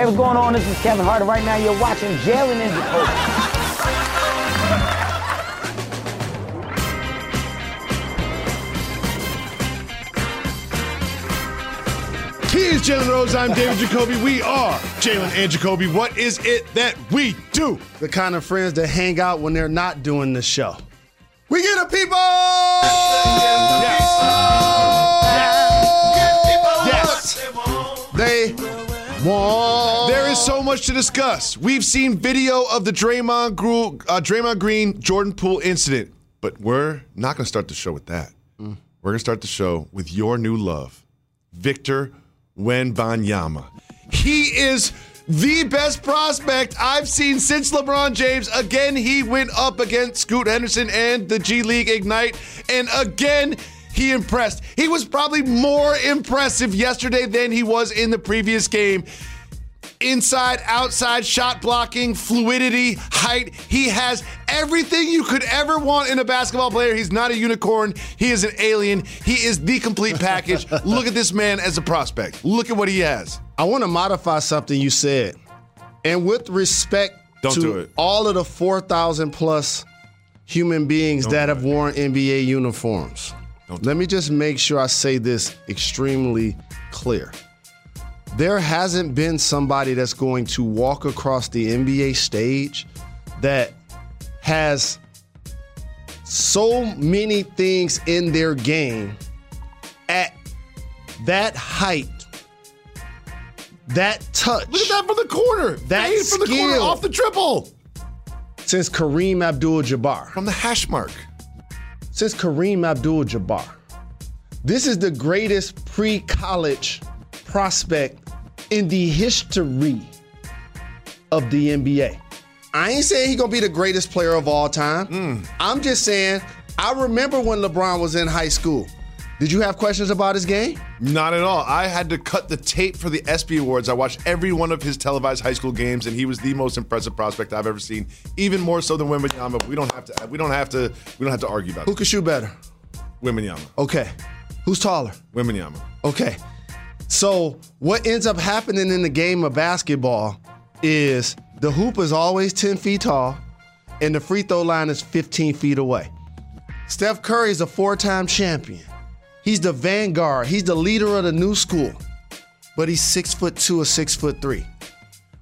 Hey, what's going on? This is Kevin Hart. Right now, you're watching Jalen and Jacoby. He is Jalen Rose. I'm David Jacoby. We are Jalen and Jacoby. What is it that we do? The kind of friends that hang out when they're not doing the show. We get a people! Yes. Want. There is so much to discuss. We've seen video of the Draymond, Gru- uh, Draymond Green Jordan Poole incident, but we're not going to start the show with that. We're going to start the show with your new love, Victor Wembanyama. He is the best prospect I've seen since LeBron James. Again, he went up against Scoot Henderson and the G League Ignite, and again, he impressed. He was probably more impressive yesterday than he was in the previous game. Inside, outside, shot blocking, fluidity, height. He has everything you could ever want in a basketball player. He's not a unicorn. He is an alien. He is the complete package. Look at this man as a prospect. Look at what he has. I want to modify something you said. And with respect Don't to do it. all of the 4,000 plus human beings Don't that have worn NBA uniforms, Don't let me just make sure I say this extremely clear. There hasn't been somebody that's going to walk across the NBA stage that has so many things in their game at that height, that touch. Look at that from the corner. That Fade from the corner skill. off the triple. Since Kareem Abdul Jabbar. From the hash mark. Since Kareem Abdul Jabbar. This is the greatest pre college prospect in the history of the NBA. I ain't saying he gonna be the greatest player of all time. Mm. I'm just saying, I remember when LeBron was in high school. Did you have questions about his game? Not at all. I had to cut the tape for the ESPY Awards. I watched every one of his televised high school games, and he was the most impressive prospect I've ever seen. Even more so than Wembanyama. We don't have to. We don't have to. We don't have to argue about Who could shoot better? Wembanyama. Okay. Who's taller? Wembanyama. Okay. So what ends up happening in the game of basketball is the hoop is always 10 feet tall and the free throw line is 15 feet away. Steph Curry is a four-time champion. He's the vanguard. He's the leader of the new school. But he's six foot two or six foot three.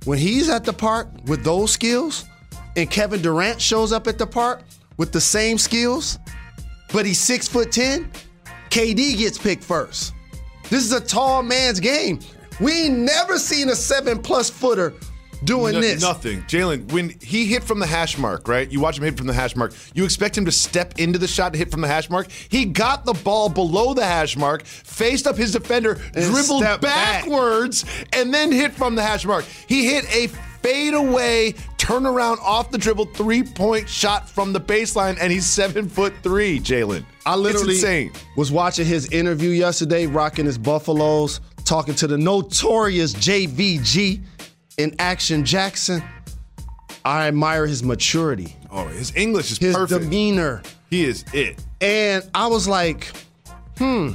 When he's at the park with those skills, and Kevin Durant shows up at the park with the same skills, but he's six foot ten, KD gets picked first. This is a tall man's game. We ain't never seen a seven plus footer doing No- this. Nothing. Jalen, when he hit from the hash mark, right? You watch him hit from the hash mark. You expect him to step into the shot to hit from the hash mark. He got the ball below the hash mark, faced up his defender, And dribbled stepped back. backwards, and then hit from the hash mark. He hit a fade fadeaway turnaround off the dribble three point shot from the baseline, and he's seven foot three, Jalen. I literally it's insane. was watching his interview yesterday, rocking his Buffaloes, talking to the notorious JVG in Action Jackson. I admire his maturity, Oh, his English is his perfect. demeanor. he is it. And I was like, hmm,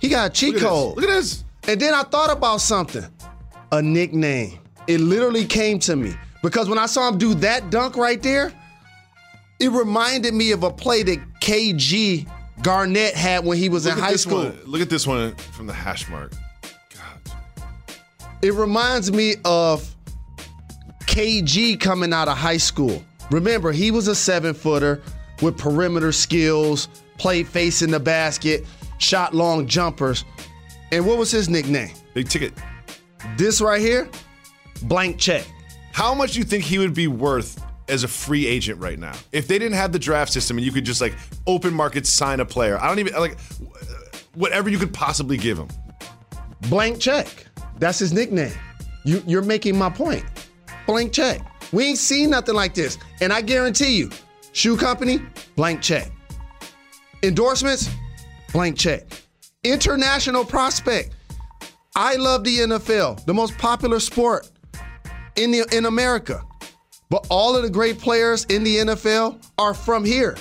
he got a cheat Look at this. Look at this. And then I thought about something a nickname. It literally came to me because when I saw him do that dunk right there, it reminded me of a play that KG Garnett had when he was Look in high school. one. Look at this one from the hash mark. It reminds me of KG coming out of high school. Remember, he was a seven footer with perimeter skills, played facing the basket, shot long jumpers. And what was his nickname? Big ticket. This right here, blank check. How much do you think he would be worth as a free agent right now? If they didn't have the draft system and you could just like open market sign a player. I don't even like whatever you could possibly give him. Blank check. That's his nickname. You, you're making my point. Blank check. We ain't seen nothing like this. And I guarantee you, shoe company, blank check. Endorsements, blank check. International prospect. I love the NFL, the most popular sport in the in America. But all of the great players in the NFL are from here.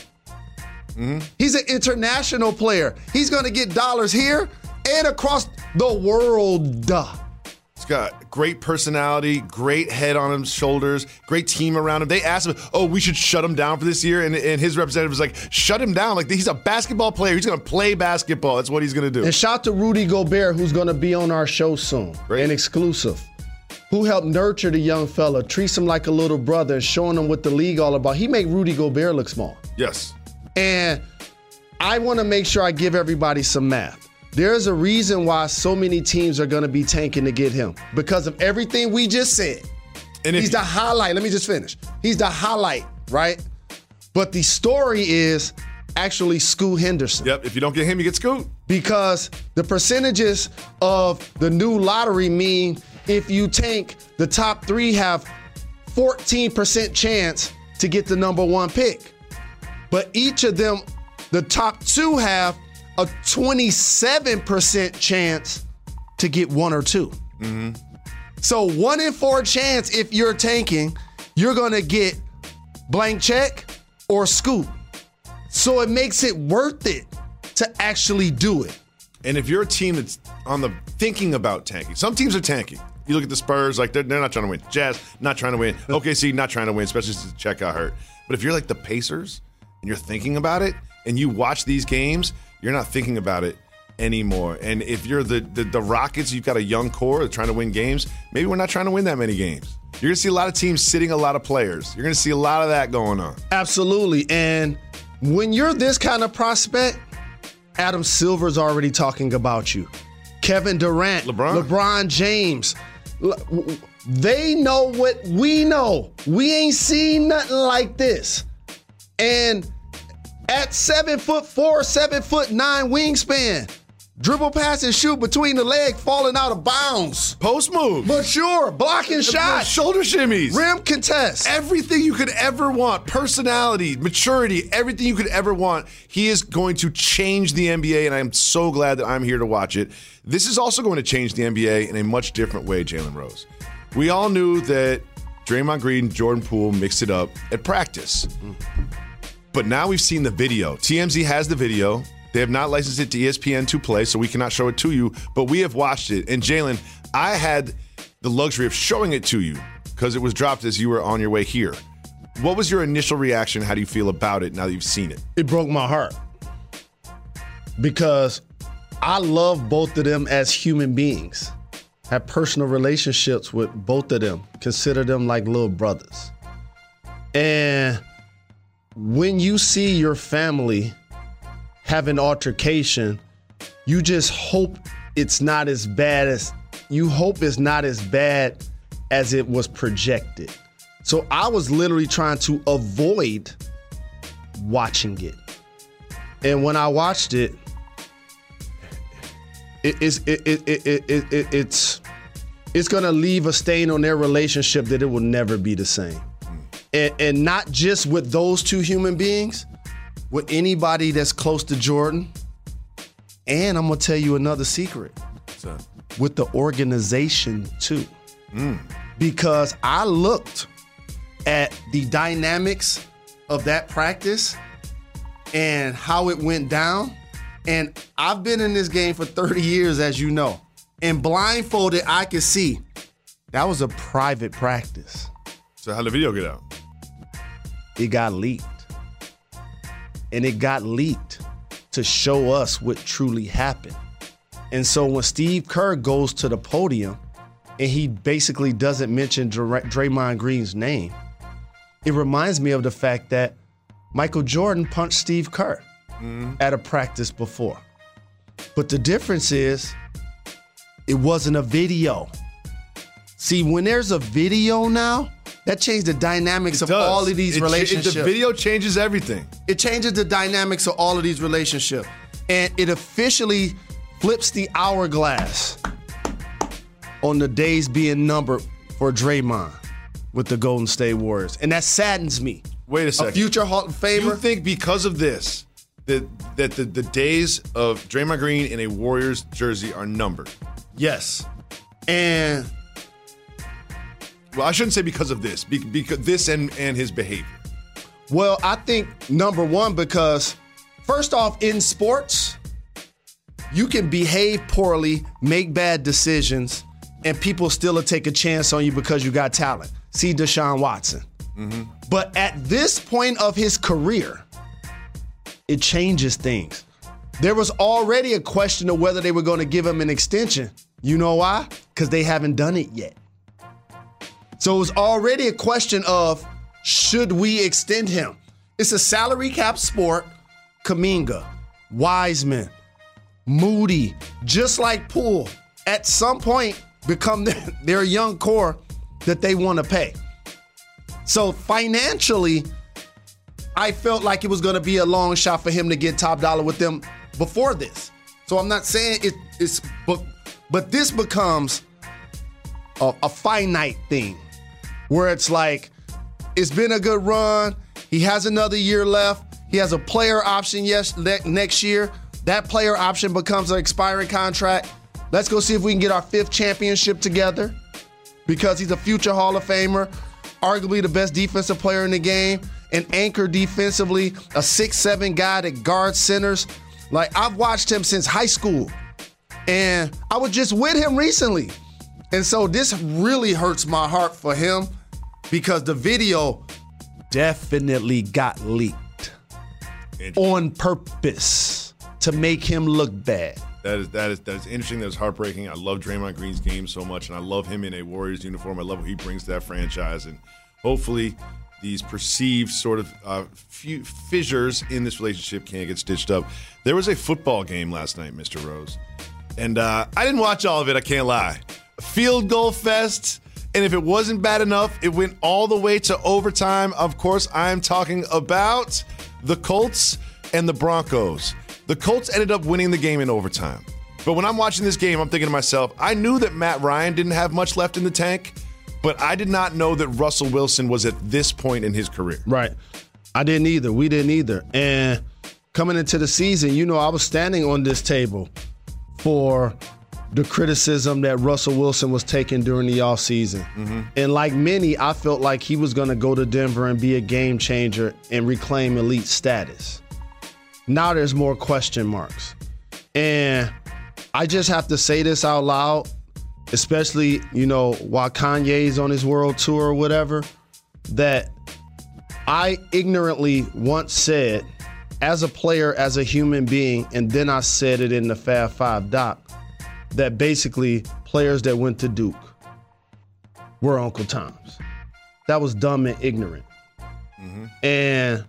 Mm-hmm. He's an international player. He's going to get dollars here and across the world. He's got great personality, great head on his shoulders, great team around him. They asked him, "Oh, we should shut him down for this year," and, and his representative was like, "Shut him down! Like he's a basketball player. He's going to play basketball. That's what he's going to do." And shout to Rudy Gobert, who's going to be on our show soon, Great. an exclusive, who helped nurture the young fella, treats him like a little brother, showing him what the league all about. He made Rudy Gobert look small. yes, And I want to make sure I give everybody some math. There's a reason why so many teams are going to be tanking to get him because of everything we just said. and He's the highlight. Let me just finish. He's the highlight, right? But the story is actually Scoot Henderson yep, if you don't get him, you get Scoot. because the percentages of the new lottery mean if you tank, the top three have 14% chance to get the number one pick. But each of them, the top two have a 27% chance to get one or 2 mm-hmm. So one in four chance if you're tanking, you're gonna get blank Chet or Scoot. So it makes it worth it to actually do it. And if you're a team that's on the thinking about tanking, some teams are tanking. You look at the Spurs, like they're, they're not trying to win. Jazz, not trying to win. OKC, not trying to win, especially since check got hurt. But if you're like the Pacers and you're thinking about it and you watch these games, you're not thinking about it anymore. And if you're the, the, the Rockets, you've got a young core trying to win games. Maybe we're not trying to win that many games. You're going to see a lot of teams sitting a lot of players. You're going to see a lot of that going on. Absolutely. And when you're this kind of prospect, Adam Silver's already talking about you. Kevin Durant, LeBron. LeBron James. They know what we know. We ain't seen nothing like this. And at seven foot four, seven foot nine wingspan, dribble pass and shoot between the leg, falling out of bounds. Post move. But sure, blocking shots, Shoulder shimmies. rim contest. everything you could ever want personality maturity everything you could ever want he is going to change the nba and i'm so glad that i'm here to watch it this is also going to change the nba in a much different way jalen rose we all knew that Draymond Green, Jordan Poole mixed it up at practice. But now we've seen the video. TMZ has the video. They have not licensed it to ESPN to play, so we cannot show it to you. But we have watched it. And Jalen, I had the luxury of showing it to you because it was dropped as you were on your way here. What was your initial reaction? How do you feel about it now that you've seen it? it broke my heart because I love both of them as human beings. Have personal relationships with both of them. Consider them like little brothers. And when you see your family have an altercation, you just hope it's not as bad as you hope it's not as bad as it was projected. So I was literally trying to avoid watching it. And when I watched it, it is it, it, it, it, it, it, it's it's gonna leave a stain on their relationship that it will never be the same. And, and not just with those two human beings, with anybody that's close to Jordan. And I'm gonna tell you another secret with the organization too. Mm. Because I looked at the dynamics of that practice and how it went down. And I've been in this game for 30 years, as you know. And blindfolded, I could see that was a private practice. so how did the video get out? It got leaked. And it got leaked to show us what truly happened. And so when Steve Kerr goes to the podium and he basically doesn't mention Dra- Draymond Green's name, it reminds me of the fact that Michael Jordan punched Steve Kerr mm-hmm. at a practice before. But the difference is, it wasn't a video. See, when there's a video now, that changed the dynamics of Does. all of these It relationships The video changes everything. it changes the dynamics of all of these relationships and it officially flips the hourglass on the days being numbered for Draymond with the Golden State Warriors. And that saddens me. Wait a A second. future Hall of Famer. You think because of this that that the, the days of Draymond Green in a Warriors jersey are numbered? yes. And Well, I shouldn't say because of this, because this and and his behavior. Well, I think number one, because first off, in sports, you can behave poorly, make bad decisions, and people still will take a chance on you because you got talent. See Deshaun Watson. Mm-hmm. But at this point of his career, it changes things. There was already a question of whether they were going to give him an extension. You know why? Because they haven't done it yet. So it was already a question of should we extend him? It's a salary cap sport. Kuminga, Wiseman, Moody, just like Poole, at some point become their, their young core that they want to pay. So financially, I felt like it was going to be a long shot for him to get top dollar with them before this. So I'm not saying it, it's, but but this becomes a, a finite thing where it's like it's been a good run. He has another year left. He has a player option yes next year. That player option becomes an expiring contract. Let's go see if we can get our fifth championship together because he's a future Hall of Famer, arguably the best defensive player in the game, an anchor defensively, a six-seven guy that guards centers. Like I've watched him since high school, and I was just with him recently. And so this really hurts my heart for him because the video definitely got leaked on purpose to make him look bad. That is that is that is interesting. That is heartbreaking. I love Draymond Green's game so much, and I love him in a Warriors uniform. I love what he brings to that franchise, and hopefully, these perceived sort of uh, few fissures in this relationship can't get stitched up. There was a football game last night, Mr. Rose, and uh, I didn't watch all of it. I can't lie. Field goal fest. And if it wasn't bad enough, it went all the way to overtime. Of course, I'm talking about the Colts and the Broncos. The Colts ended up winning the game in overtime. But when I'm watching this game, I'm thinking to myself, I knew that Matt Ryan didn't have much left in the tank, but I did not know that Russell Wilson was at this point in his career. Right. I didn't either. We didn't either. And coming into the season, you know, I was standing on this table for the criticism that Russell Wilson was taking during the offseason. Mm-hmm. And like many, I felt like he was going to go to Denver and be a game changer and reclaim elite status. Now there's more question marks. And I just have to say this out loud, especially, you know, while Kanye's on his world tour or whatever, that I ignorantly once said, as a player, as a human being, and then I said it in the Fab Five doc, that basically players that went to Duke were Uncle Tom's. That was dumb and ignorant. Mm-hmm. And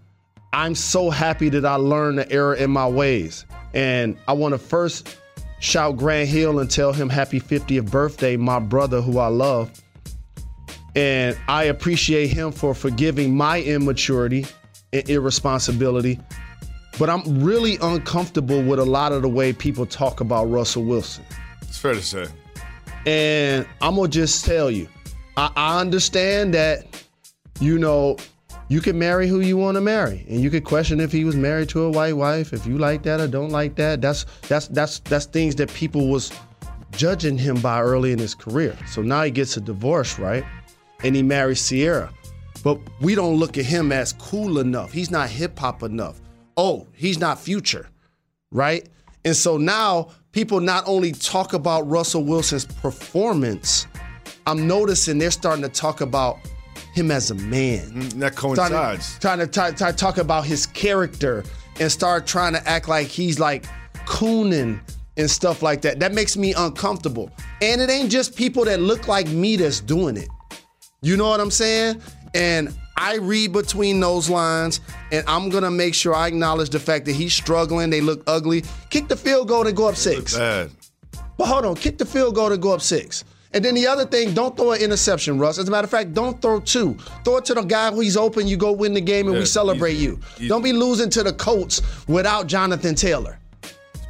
I'm so happy that I learned the error in my ways. And I want to first shout Grant Hill and tell him happy 50th birthday, my brother who I love. And I appreciate him for forgiving my immaturity and irresponsibility. But I'm really uncomfortable with a lot of the way people talk about Russell Wilson. It's fair to say. And I'm gonna just tell you, I, I understand that, you know, you can marry who you want to marry, and you could question if he was married to a white wife, if you like that or don't like that. That's that's that's that's things that people was judging him by early in his career. So now he gets a divorce, right? And he marries Ciara. But we don't look at him as cool enough. He's not hip hop enough. Oh, he's not future right? And so now people not only talk about Russell Wilson's performance, I'm noticing they're starting to talk about him as a man. Mm, That Starting, coincides. trying to try, try, talk about his character and start trying to act like he's like cooning and stuff like that. That makes me uncomfortable. And it ain't just people that look like me that's doing it. You know what I'm saying? And I read between those lines, and I'm gonna make sure I acknowledge the fact that he's struggling. They look ugly. Kick the field goal and go up six. Bad. But hold on, kick the field goal and go up six. And then the other thing, don't throw an interception, Russ. As a matter of fact, don't throw two. Throw it to the guy who's open. You go win the game, and Yeah, we celebrate easy, you. easy. Don't be losing to the Colts without Jonathan Taylor.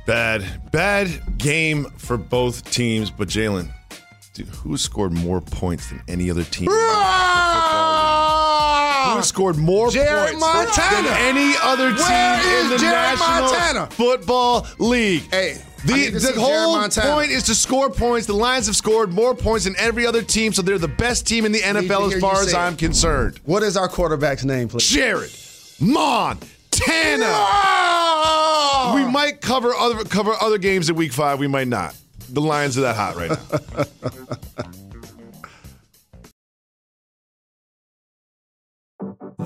Bad. Bad game for both teams. But Jalen, Dude, who scored more points than any other team? Has scored more Jared points Montana. than any other team Where in the Jared National Montana? Football League? Hey, The, need to see the whole point is to score points. The Lions have scored more points than every other team, so they're the best team in the NFL as far as. I'm concerned. What is our quarterback's name, please? Jared Montana. We might cover other cover other games in Week Five. We might not. The Lions are that hot right now.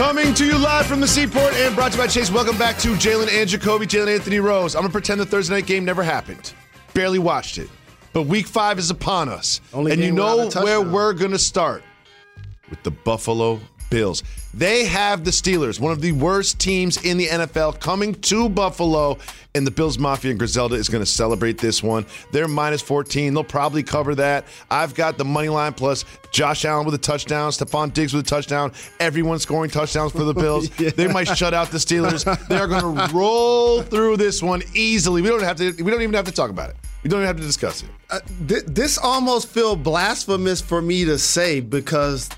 Coming to you live from the Seaport and brought to you by Chase. Welcome back to Jalen and Jacoby, Jalen Anthony Rose. I'm gonna pretend the Thursday night game never happened. Barely watched it, but Week Five is upon us, Only and you know where we're gonna start with the Buffalo Bills. They have the Steelers, one of the worst teams in the NFL, coming to Buffalo, and the Bills Mafia and Griselda is going to celebrate this one. They're minus 14. They'll probably cover that. I've got the money line plus Josh Allen with a touchdown, Stefon Diggs with a touchdown, everyone scoring touchdowns for the Bills. They might shut out the Steelers. They are going to roll through this one easily. We don't have to. We don't even have to talk about it. We don't even have to discuss it. Uh, th- this almost feel blasphemous for me to say because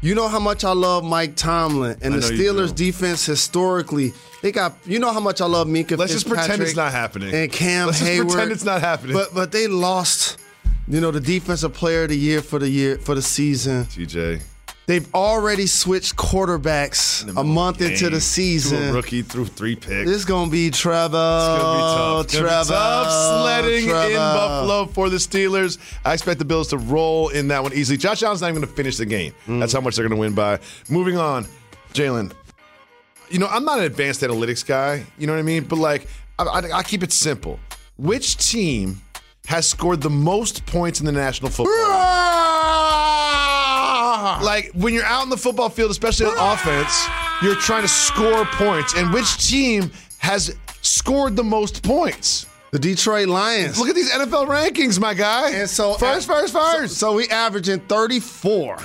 you know how much I love Mike Tomlin and I the Steelers defense historically. They got you know how much I love Minkah. Let's just pretend it's not happening. And Cam Let's just Hayward. pretend it's not happening. But but they lost. You know the defensive player of the year for the year for the season. TJ. They've already switched quarterbacks a month into the season. rookie threw three picks. This is gonna be Trevor. It's gonna be tough. It's gonna be Trevor. tough sledding in Buffalo for the Steelers. I expect the Bills to roll in that one easily. Josh Allen's not even going to finish the game. Mm. That's how much they're going to win by. Moving on, Jalen. You know, I'm not an advanced analytics guy. You know what I mean? But like, I, I, I keep it simple. Which team has scored the most points in the National Football? Like when you're out in the football field, especially on offense, you're trying to score points. And which team has scored the most points? The Detroit Lions. Look at these NFL rankings, my guy. And so uh, first, first, first. So, so we averaging 34.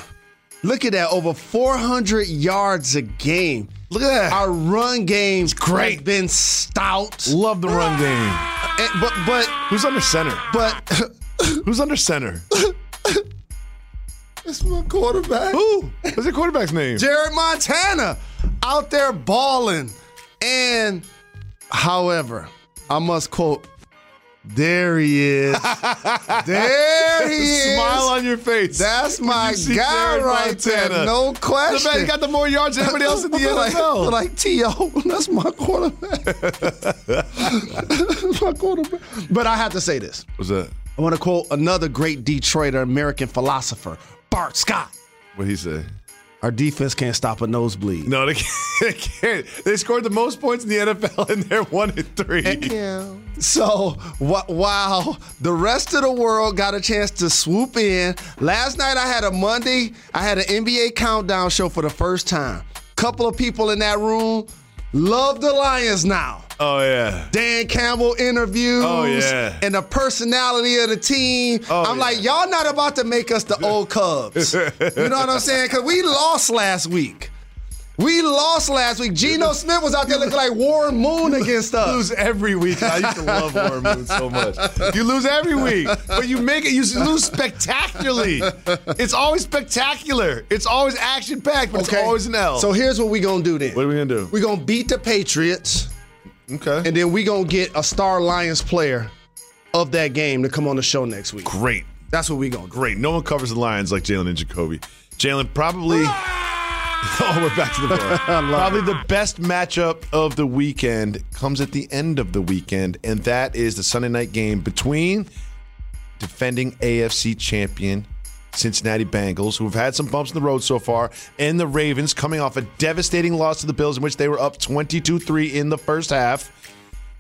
Look at that, over 400 yards a game. Look at that. Our run game great. has been stout. Love the run game. And- but but Who's under center? but Who's under center? it's my quarterback. Who? What's your quarterback's name? Jared Montana out there balling. And however, I must quote, there he is. there he is. Smile on your face. That's my guy Jared right Montana. there. No The question. man got the more yards than everybody else in the feel like, NFL. like T.O., that's my quarterback. that's my quarterback. But I have to say this. What's that? I want to quote another great Detroiter, American philosopher, Bart Scott. What he say? Our defense can't stop a nosebleed. No, they can't. They, can't. they scored the most points in the NFL, and they're one and three. So wh- while the rest of the world got a chance to swoop in, last night I had a Monday, I had an NBA countdown show for the first time. Couple of people in that room love the Lions now. Oh yeah. Dan Campbell interviews Oh, yeah. and the personality of the team. Oh, I'm yeah. like, y'all not about to make us the old Cubs. you know what I'm saying? Because we lost last week. We lost last week. Geno Smith was out there looking like Warren Moon against You us. lose every week. I used to love Warren Moon so much. You lose every week, but you make it. You lose spectacularly. It's always spectacular. It's always action packed, but it's always an L. So here's what we gonna do then. what are we gonna do? We're gonna beat the Patriots, okay. and then we gonna get a star Lions player of that game to come on the show next week. Great. That's what we going to do. Great. No one covers the Lions like Jalen and Jacoby. Jalen, probably. Ah! oh, we're back to the board. probably the best matchup of the weekend comes at the end of the weekend, and that is the Sunday night game between defending AFC champion Cincinnati Bengals, who have had some bumps in the road so far, and the Ravens coming off a devastating loss to the Bills in which they were up 22 3 in the first half.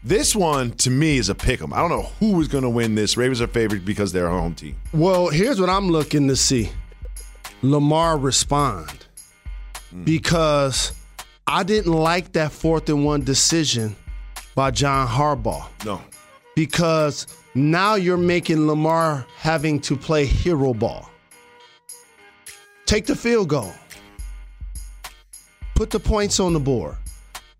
This one, to me, is a pick 'em. I don't know who is going to win this. Ravens are favored because they're a home team. Well, here's what I'm looking to see Lamar respond. Mm. Because I didn't like that fourth and one decision by John Harbaugh. No. Because now you're making Lamar having to play hero ball. Take the field goal. Put the points on the board.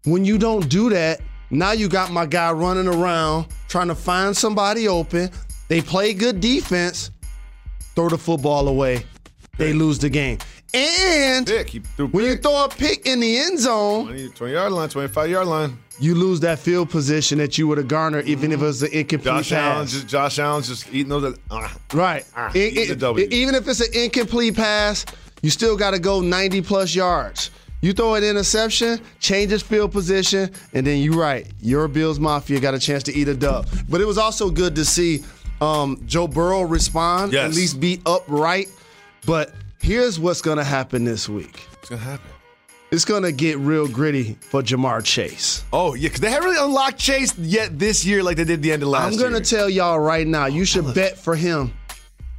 When you don't do that, now you got my guy running around trying to find somebody open. They play good defense, throw the football away. They lose the game. And Pick. You when you throw a pick in the end zone, 20, 20 yard line, 25 yard line. you lose that field position that you would have garnered even if it was an incomplete Josh Allen, just, Josh Allen's just eating those. Uh, Right. Ah, It- it- even if it's an incomplete pass, you still got to go 90 plus yards. You throw an interception, changes field position, and then you're right. Your Bills Mafia got a chance to eat a dub. But it was also good to see um, Joe Burrow respond, Yes. at least be upright. But here's what's going to happen this week what's gonna happen? it's going to get real gritty for Ja'Marr Chase. Oh yeah, because they haven't really unlocked Chase yet this year, like they did the end of last I'm going year. to tell y'all right now, you should bet for him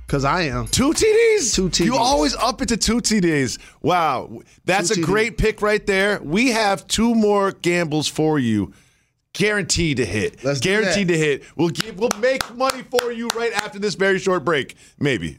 because I am. Two TDs? Two TDs. You always up it to two TDs. Wow. That's Two a TDs. great pick right there. We have two more gambles for you. Guaranteed to hit. Let's Guaranteed to hit. We'll give we'll make money for you right after this very short break. Maybe.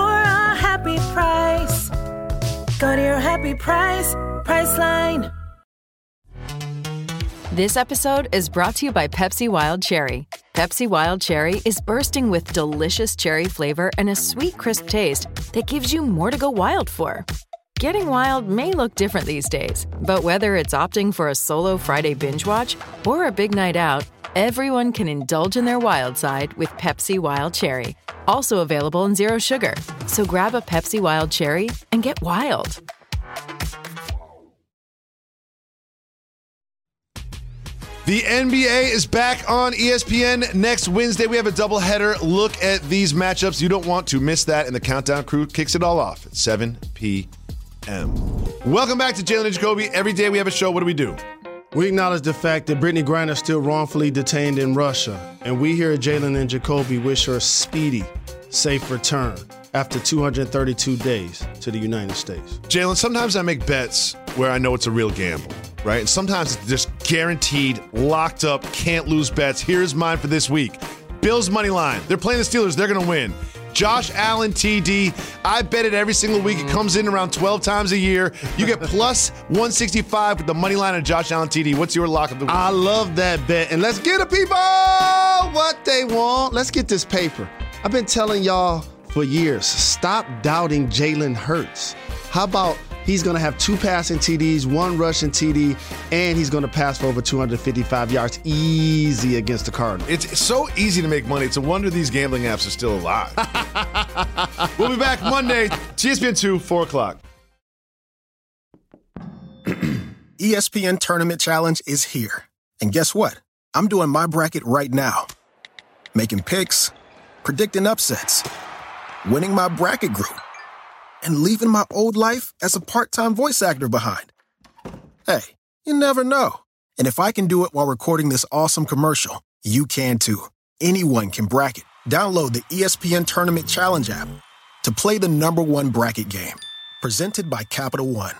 happy price. Go to your happy price, Priceline. This episode is brought to you by Pepsi Wild Cherry. Pepsi Wild Cherry is bursting with delicious cherry flavor and a sweet, crisp taste that gives you more to go wild for. Getting wild may look different these days, but whether it's opting for a solo Friday binge watch or a big night out, everyone can indulge in their wild side with Pepsi Wild Cherry. Also available in Zero Sugar. So grab a Pepsi Wild Cherry and get wild. The NBA is back on ESPN next Wednesday. We have a doubleheader look at these matchups. You don't want to miss that, and the Countdown Crew kicks it all off at 7 p.m. Welcome back to Jalen and Jacoby. Every day we have a show. What do we do? We acknowledge the fact that Brittney Griner is still wrongfully detained in Russia, and we here at Jalen and Jacoby wish her a speedy, safe return after 232 days to the United States. Jalen, sometimes I make bets where I know it's a real gamble, right? And sometimes it's just guaranteed, locked up, can't lose bets. Here's mine for this week Bills money line. They're playing the Steelers, they're going to win. Josh Allen TD. I bet it every single week. It mm-hmm. comes in around 12 times a year. You get plus 165 with the money line of Josh Allen TD. What's your lock of the week? I love that bet. And let's get the people what they want. Let's get this paper. I've been telling y'all for years stop doubting Jalen Hurts. How about he's going to have two passing TDs, one rushing TD, and he's going to pass for over 255 yards easy against the Cardinals? It's so easy to make money. It's a wonder these gambling apps are still alive. we'll be back Monday, ESPN 2, 4 o'clock. ESPN Tournament Challenge is here. And guess what? I'm doing my bracket right now. Making picks, predicting upsets, winning my bracket group, and leaving my old life as a part time voice actor behind. Hey, you never know. And if I can do it while recording this awesome commercial, you can too. Anyone can bracket. Download the ESPN Tournament Challenge app to play the number one bracket game. Presented by Capital One.